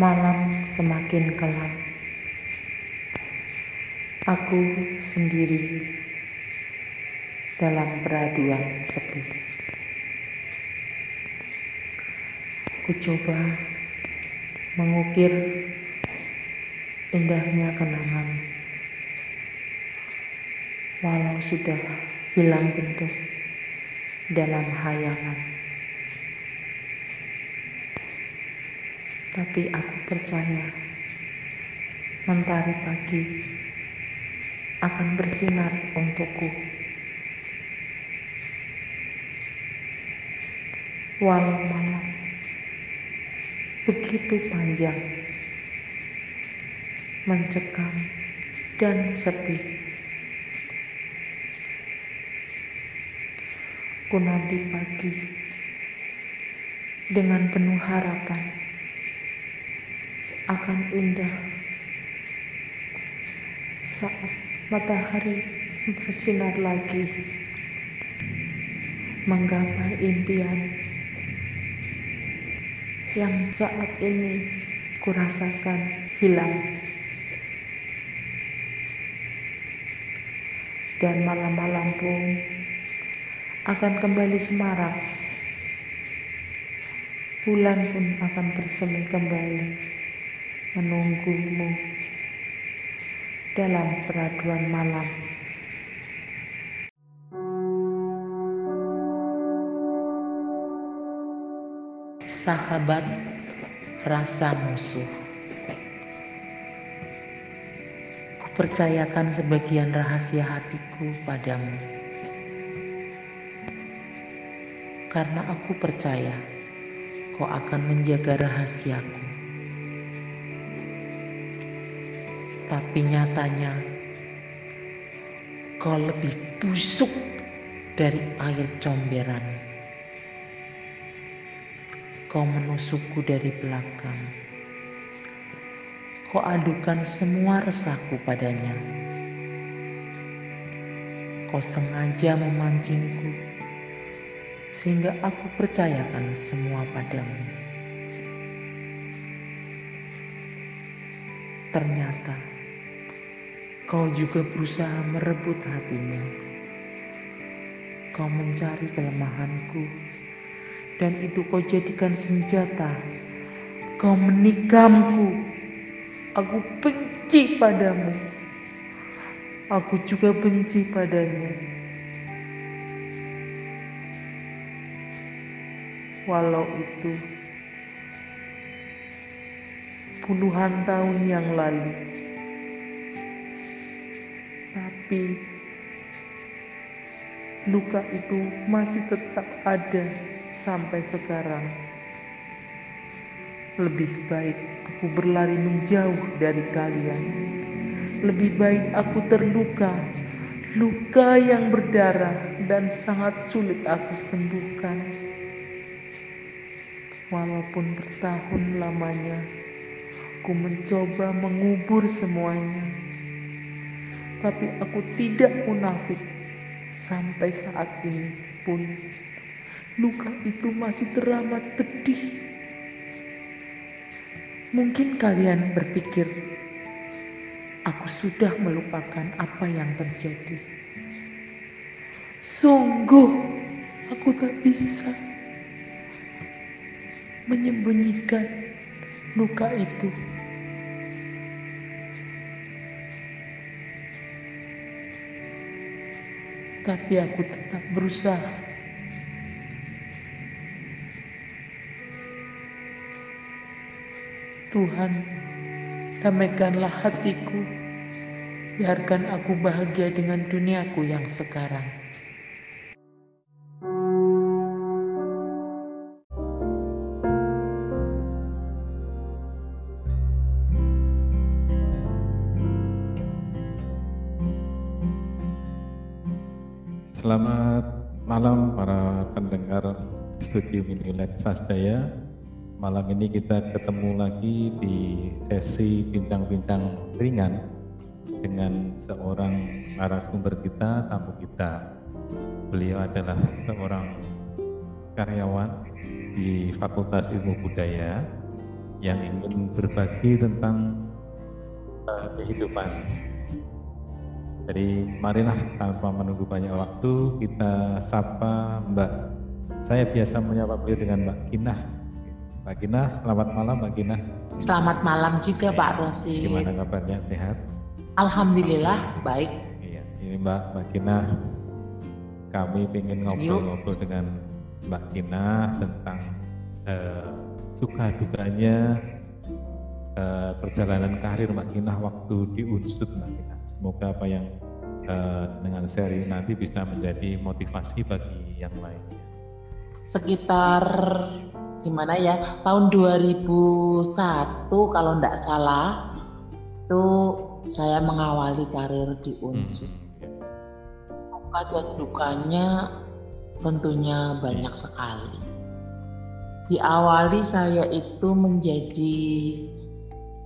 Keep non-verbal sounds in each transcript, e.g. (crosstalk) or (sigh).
malam semakin kelam. Aku sendiri dalam peraduan sepi. Ku coba mengukir indahnya kenangan, walau sudah hilang bentuk dalam hayangan. Tapi aku percaya mentari pagi akan bersinar untukku. Walau malam begitu panjang, mencekam dan sepi. Ku nanti pagi dengan penuh harapan akan indah. Saat matahari bersinar lagi menggapai impian yang saat ini kurasakan hilang. Dan malam-malam pun akan kembali semarak. Bulan pun akan bersemi kembali menunggumu dalam peraduan malam. Sahabat rasa musuh. Kupercayakan sebagian rahasia hatiku padamu. Karena aku percaya kau akan menjaga rahasiaku. Tapi nyatanya kau lebih busuk dari air comberan. Kau menusukku dari belakang. Kau adukan semua resahku padanya. Kau sengaja memancingku sehingga aku percayakan semua padamu. Ternyata Kau juga berusaha merebut hatinya. Kau mencari kelemahanku, dan itu kau jadikan senjata. Kau menikamku. Aku benci padamu. Aku juga benci padanya. Walau itu puluhan tahun yang lalu tapi luka itu masih tetap ada sampai sekarang. Lebih baik aku berlari menjauh dari kalian. Lebih baik aku terluka, luka yang berdarah dan sangat sulit aku sembuhkan. Walaupun bertahun lamanya, aku mencoba mengubur semuanya tapi aku tidak munafik. Sampai saat ini pun luka itu masih teramat pedih. Mungkin kalian berpikir aku sudah melupakan apa yang terjadi. Sungguh aku tak bisa menyembunyikan luka itu. Tapi aku tetap berusaha. Tuhan, damaikanlah hatiku, biarkan aku bahagia dengan duniaku yang sekarang. Selamat malam para pendengar Studio Minilet Sasjaya. Malam ini kita ketemu lagi di sesi bincang-bincang ringan dengan seorang narasumber kita, tamu kita. Beliau adalah seorang karyawan di Fakultas Ilmu Budaya yang ingin berbagi tentang uh, kehidupan. Jadi marilah tanpa menunggu banyak waktu kita sapa Mbak. Saya biasa menyapa beliau dengan Mbak Kinah. Mbak Kinah, selamat malam Mbak Kinah. Selamat malam juga Pak Rosi. Gimana kabarnya? Sehat? Alhamdulillah baik. Iya, ini Mbak Mbak Kinah. Kami ingin ngobrol-ngobrol dengan Mbak Kinah tentang uh, suka dukanya uh, perjalanan karir Mbak Kinah waktu di Unsud Mbak Kinah. Semoga apa yang uh, dengan seri nanti bisa menjadi motivasi bagi yang lainnya. Sekitar gimana ya tahun 2001 kalau tidak salah itu saya mengawali karir di Unsud. Hmm. Suka dan dukanya tentunya banyak sekali diawali saya itu menjadi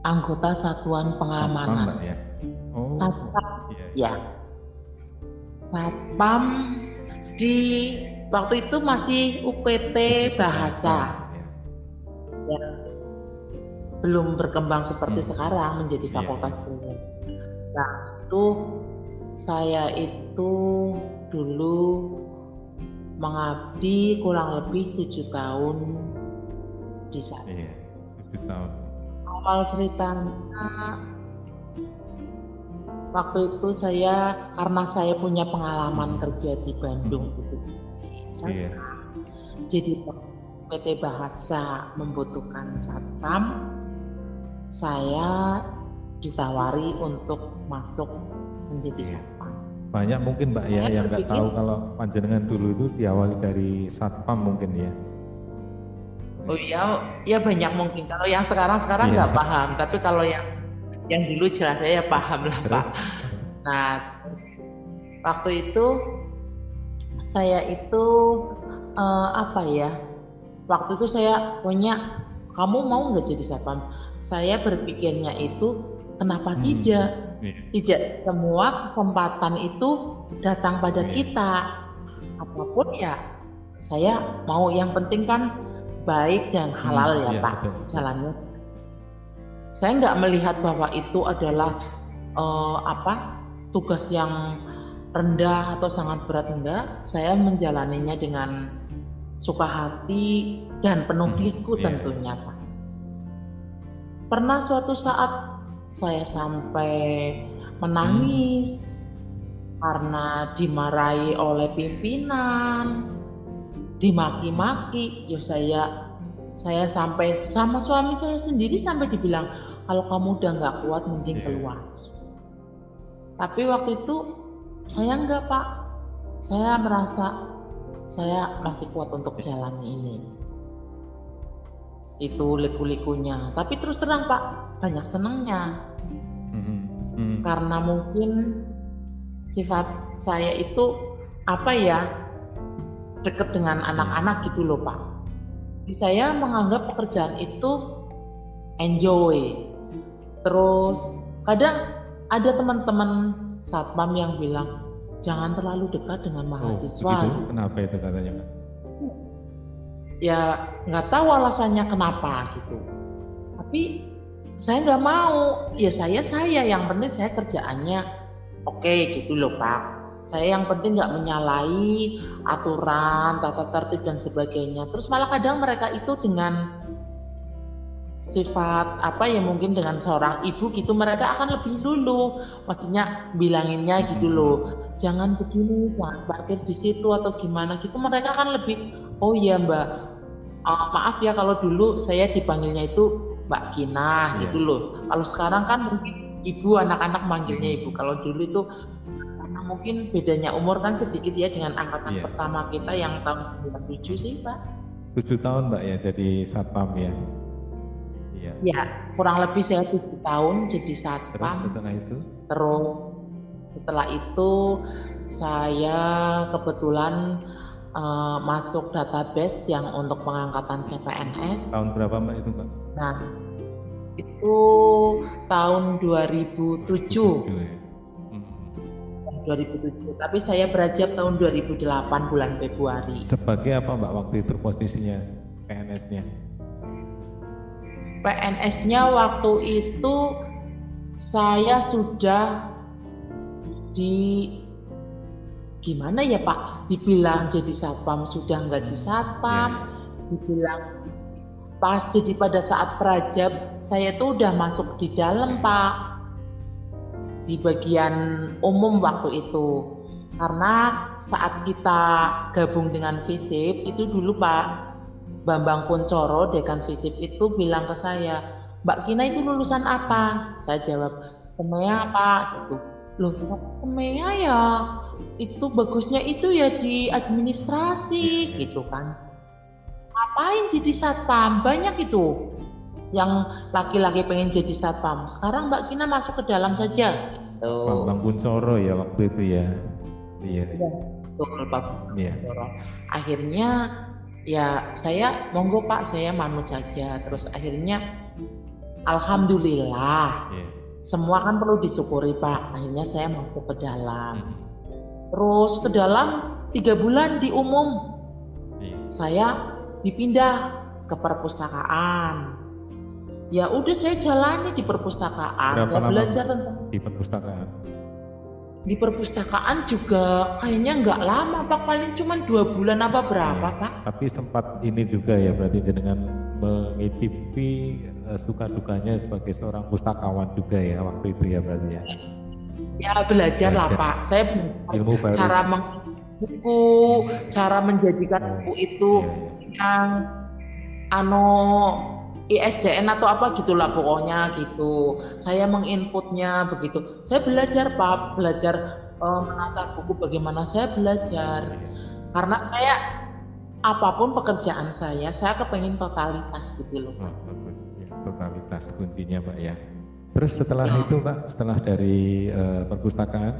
anggota satuan pengamanan. Satpam, ya. Oh, Satpam, iya, iya. ya. Satpam di waktu itu masih UPT bahasa. Ya. Belum berkembang seperti hmm. sekarang menjadi iya, fakultas yeah. Nah, itu saya itu dulu mengabdi kurang lebih tujuh tahun di sana. Iya, tujuh tahun. Awal ceritanya waktu itu saya karena saya punya pengalaman kerja di Bandung hmm. itu saya iya. jadi PT Bahasa membutuhkan satpam saya ditawari untuk masuk menjadi iya. satpam banyak mungkin Mbak ya yang nggak tahu kalau panjenengan dulu itu diawali dari satpam mungkin ya. Oh iya, ya banyak mungkin. Kalau yang sekarang sekarang iya. nggak yeah. paham, tapi kalau yang yang dulu jelas saya ya paham lah Terus? Pak. Nah, waktu itu saya itu uh, apa ya? Waktu itu saya punya, kamu mau nggak jadi satpam? Saya berpikirnya itu kenapa hmm. tidak? Yeah. Tidak semua kesempatan itu datang pada yeah. kita. Apa pun ya, saya mau yang penting kan baik dan halal hmm, ya yeah, Pak betul. jalannya. Saya nggak melihat bahwa itu adalah uh, apa tugas yang rendah atau sangat berat enggak. Saya menjalaninya dengan suka hati dan penuh hmm, liku yeah. tentunya Pak. Pernah suatu saat saya sampai menangis hmm. karena dimarahi oleh pimpinan, dimaki-maki. Ya saya saya sampai sama suami saya sendiri sampai dibilang kalau kamu udah nggak kuat mending iya. keluar. Tapi waktu itu saya enggak pak, saya merasa saya masih kuat untuk jalan ini itu liku-likunya tapi terus terang pak banyak senangnya mm-hmm. mm-hmm. karena mungkin sifat saya itu apa ya dekat dengan anak-anak gitu loh pak. Saya menganggap pekerjaan itu enjoy. Terus kadang ada teman-teman satpam yang bilang jangan terlalu dekat dengan oh, mahasiswa. oh, kenapa itu katanya pak? Ya nggak tahu alasannya kenapa gitu. Tapi saya nggak mau. Ya saya saya. Yang penting saya kerjaannya oke okay, gitu loh pak saya yang penting nggak menyalahi aturan tata tertib dan sebagainya. Terus malah kadang mereka itu dengan sifat apa ya mungkin dengan seorang ibu gitu mereka akan lebih dulu maksudnya bilanginnya gitu loh. Jangan begini jangan parkir di situ atau gimana gitu. Mereka akan lebih oh iya mbak. Uh, maaf ya kalau dulu saya dipanggilnya itu Mbak Kina yeah. gitu loh. Kalau sekarang kan mungkin ibu anak-anak manggilnya ibu. Kalau dulu itu mungkin bedanya umur kan sedikit ya dengan angkatan yeah. pertama kita yang tahun 97 sih Pak 7 tahun Mbak ya jadi satpam ya Iya. Ya, kurang lebih saya tujuh tahun jadi satpam. Terus setelah itu? Terus setelah itu saya kebetulan uh, masuk database yang untuk pengangkatan CPNS. Tahun berapa Mbak itu Mbak? Nah, itu tahun 2007. 2007 ya? 2007. Tapi saya berajab tahun 2008 bulan Februari. Sebagai apa Mbak waktu itu posisinya PNS-nya? PNS-nya waktu itu saya sudah di gimana ya Pak dibilang jadi satpam sudah nggak di satpam ya. dibilang pas jadi pada saat perajab saya tuh udah masuk di dalam Pak di bagian umum waktu itu. Karena saat kita gabung dengan FISIP itu dulu Pak Bambang Kuncoro dekan FISIP itu bilang ke saya Mbak Kina itu lulusan apa? Saya jawab semea Pak. Gitu. Loh semea ya? Itu bagusnya itu ya di administrasi gitu kan. Ngapain jadi satpam? Banyak itu yang laki-laki pengen jadi satpam. Sekarang Mbak Kina masuk ke dalam saja. Gitu. Bang Buncoro ya waktu itu ya. Iya. Ya, betul Pak iya. akhirnya ya saya monggo Pak saya manut saja. Terus akhirnya Alhamdulillah yeah. semua kan perlu disyukuri Pak. Akhirnya saya masuk ke dalam. Hmm. Terus ke dalam tiga bulan di umum iya. saya dipindah ke perpustakaan ya udah saya jalani di perpustakaan Berapa saya belajar tentang di perpustakaan di perpustakaan juga kayaknya nggak lama pak paling cuma dua bulan apa berapa ya, pak tapi sempat ini juga ya berarti dengan mengicipi uh, suka dukanya sebagai seorang pustakawan juga ya waktu itu ya berarti ya Ya belajar, lah Pak. Saya ilmu baru. cara buku, cara menjadikan oh, buku itu iya, iya. yang ano ISDN atau apa gitulah pokoknya gitu. Saya menginputnya begitu. Saya belajar Pak, belajar uh, menata buku bagaimana saya belajar. Karena saya apa pun pekerjaan saya, saya kepengen totalitas gitu loh. Oh, bagus. Ya, totalitas kuncinya Pak ya. Terus setelah ya. itu Pak, setelah dari uh, perpustakaan?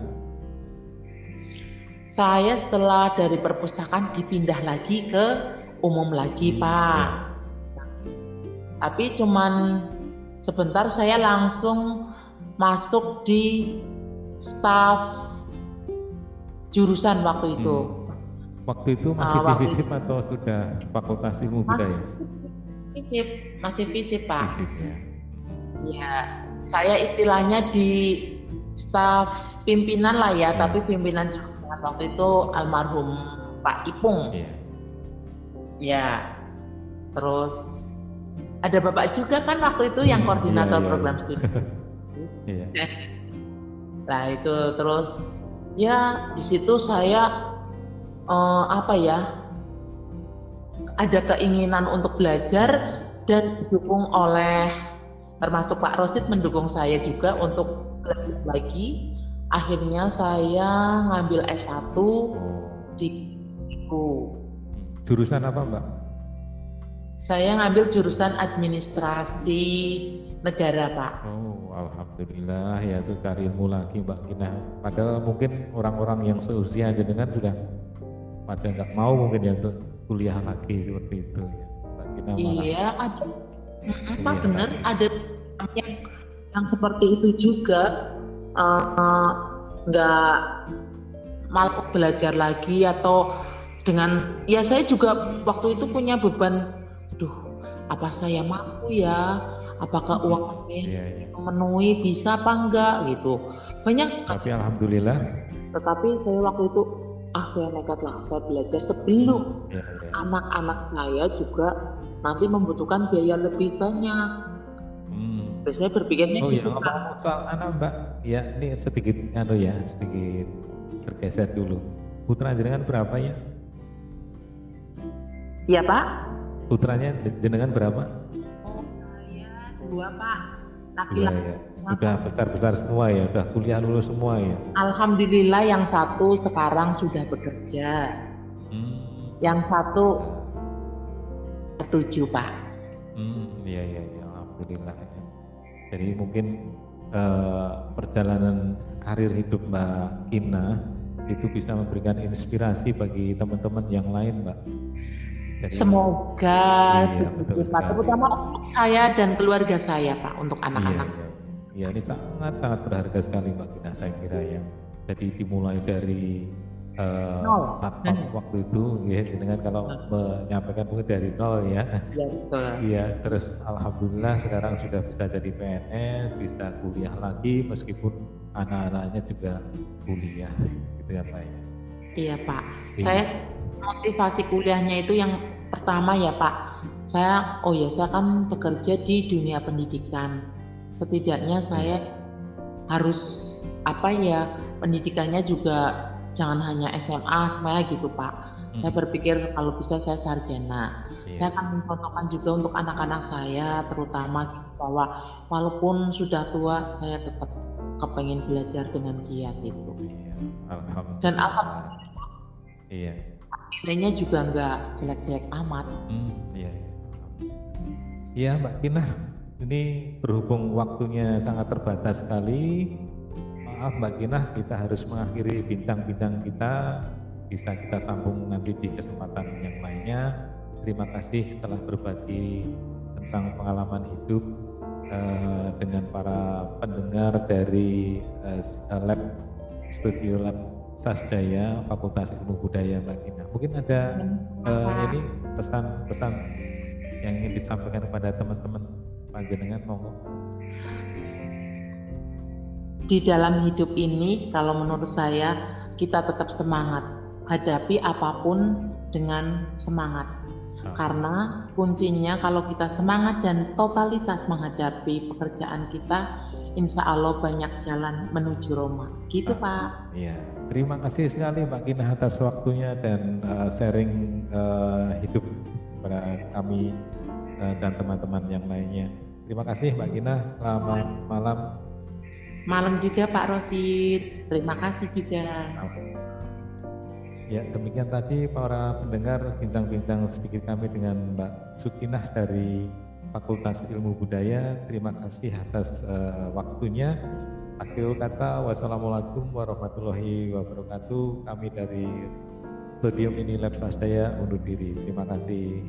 Saya setelah dari perpustakaan dipindah lagi ke umum lagi hmm, Pak. Tapi cuman sebentar saya langsung masuk di staff jurusan waktu itu. Hmm. Waktu itu masih uh, FISIP atau sudah Fakultas Ilmu Budaya? FISIP, masih FISIP Pak. FISIP ya. Ya, saya istilahnya di staf pimpinan lah ya, yeah. tapi pimpinan jurusan waktu itu almarhum Pak Ipung. Yeah. Ya, terus ada bapak juga kan waktu itu yang koordinator yeah, yeah. program studi. (laughs) yeah. nah itu terus ya di situ saya uh, apa ya ada keinginan untuk belajar dan didukung oleh termasuk Pak Rosid mendukung saya juga untuk lebih lagi akhirnya saya ngambil S1 di IKU jurusan apa Mbak? Saya ngambil jurusan administrasi negara Pak. Oh Alhamdulillah. Ya itu cari ilmu lagi Mbak Kina padahal mungkin orang-orang yang seusia dengan sudah pada nggak mau mungkin ya untuk kuliah lagi seperti itu ya. Mbak Kina iya ada. Iya, benar ada yang, yang seperti itu juga eh, nggak uh, malah belajar lagi atau dengan ya saya juga waktu itu punya beban apa saya mampu ya? Apakah uang ini iya, iya. memenuhi bisa apa enggak gitu. Banyak sekali. Tapi alhamdulillah. Tetapi saya waktu itu ah saya nekat lah saya belajar sebelum iya, iya. anak-anak ya, ya. saya juga nanti membutuhkan biaya lebih banyak. Hmm. saya berpikirnya oh gitu, ya ngomong soal anak mbak. Ya ini sedikit anu ya sedikit bergeser dulu. Putra jenengan berapa ya? Iya pak putranya jenengan berapa oh saya dua pak laki-laki ya. sudah besar-besar semua ya sudah kuliah lulus semua ya Alhamdulillah yang satu sekarang sudah bekerja hmm. yang satu setuju Pak. Hmm, iya iya ya, alhamdulillah. Jadi mungkin uh, perjalanan karir hidup Mbak Kina itu bisa memberikan inspirasi bagi teman-teman yang lain, Mbak. Jadi, Semoga iya, betul Pak, terutama untuk saya dan keluarga saya, Pak, untuk iya, anak-anak. Iya, iya. ini sangat sangat berharga sekali, Mbak Kina, saya kira ya. Jadi dimulai dari uh, nol. satpam hmm. waktu itu ya dengan kalau hmm. menyampaikan mungkin dari nol ya. Iya Iya terus alhamdulillah sekarang sudah bisa jadi PNS bisa kuliah lagi meskipun anak-anaknya juga kuliah gitu ya Pak ya. Iya Pak. Iya. Saya motivasi kuliahnya itu yang pertama ya Pak. Saya oh ya saya kan bekerja di dunia pendidikan. Setidaknya saya harus apa ya pendidikannya juga jangan hanya SMA semuanya gitu Pak. Hmm. Saya berpikir kalau bisa saya sarjana. Yeah. Saya akan mencontohkan juga untuk anak-anak saya terutama bahwa walaupun sudah tua saya tetap kepengen belajar dengan giat itu. Yeah. Alhamdulillah. Dan alhamdulillah. Iya. Nilainya juga nggak jelek-jelek amat. Hmm, iya. Iya. Mbak Kina, ini berhubung waktunya sangat terbatas sekali, maaf Mbak Kinah kita harus mengakhiri bincang-bincang kita. Bisa kita sambung nanti di kesempatan yang lainnya. Terima kasih telah berbagi tentang pengalaman hidup uh, dengan para pendengar dari uh, lab studio lab Sasdaya Fakultas Ilmu Budaya Mbak Kinah mungkin ada uh, ini pesan-pesan yang ingin disampaikan kepada teman-teman panjenengan monggo. Di dalam hidup ini kalau menurut saya kita tetap semangat. Hadapi apa pun dengan semangat. Ah. karena kuncinya kalau kita semangat dan totalitas menghadapi pekerjaan kita insya Allah banyak jalan menuju Roma. Gitu ah, Pak. iya. Terima kasih sekali Mbak Kina atas waktunya dan uh, sharing uh, hidup kepada kami uh, dan teman-teman yang lainnya. Terima kasih Mbak Kina. Selamat malam. Malam juga Pak Rosid. Terima kasih juga. Ya, demikian tadi para pendengar bincang-bincang sedikit kami dengan Mbak Sukinah dari Fakultas Ilmu Budaya. Terima kasih atas uh, waktunya. Akhirul kata, wassalamualaikum warahmatullahi wabarakatuh. Kami dari Studium ini Lab Sasdaya undur diri. Terima kasih.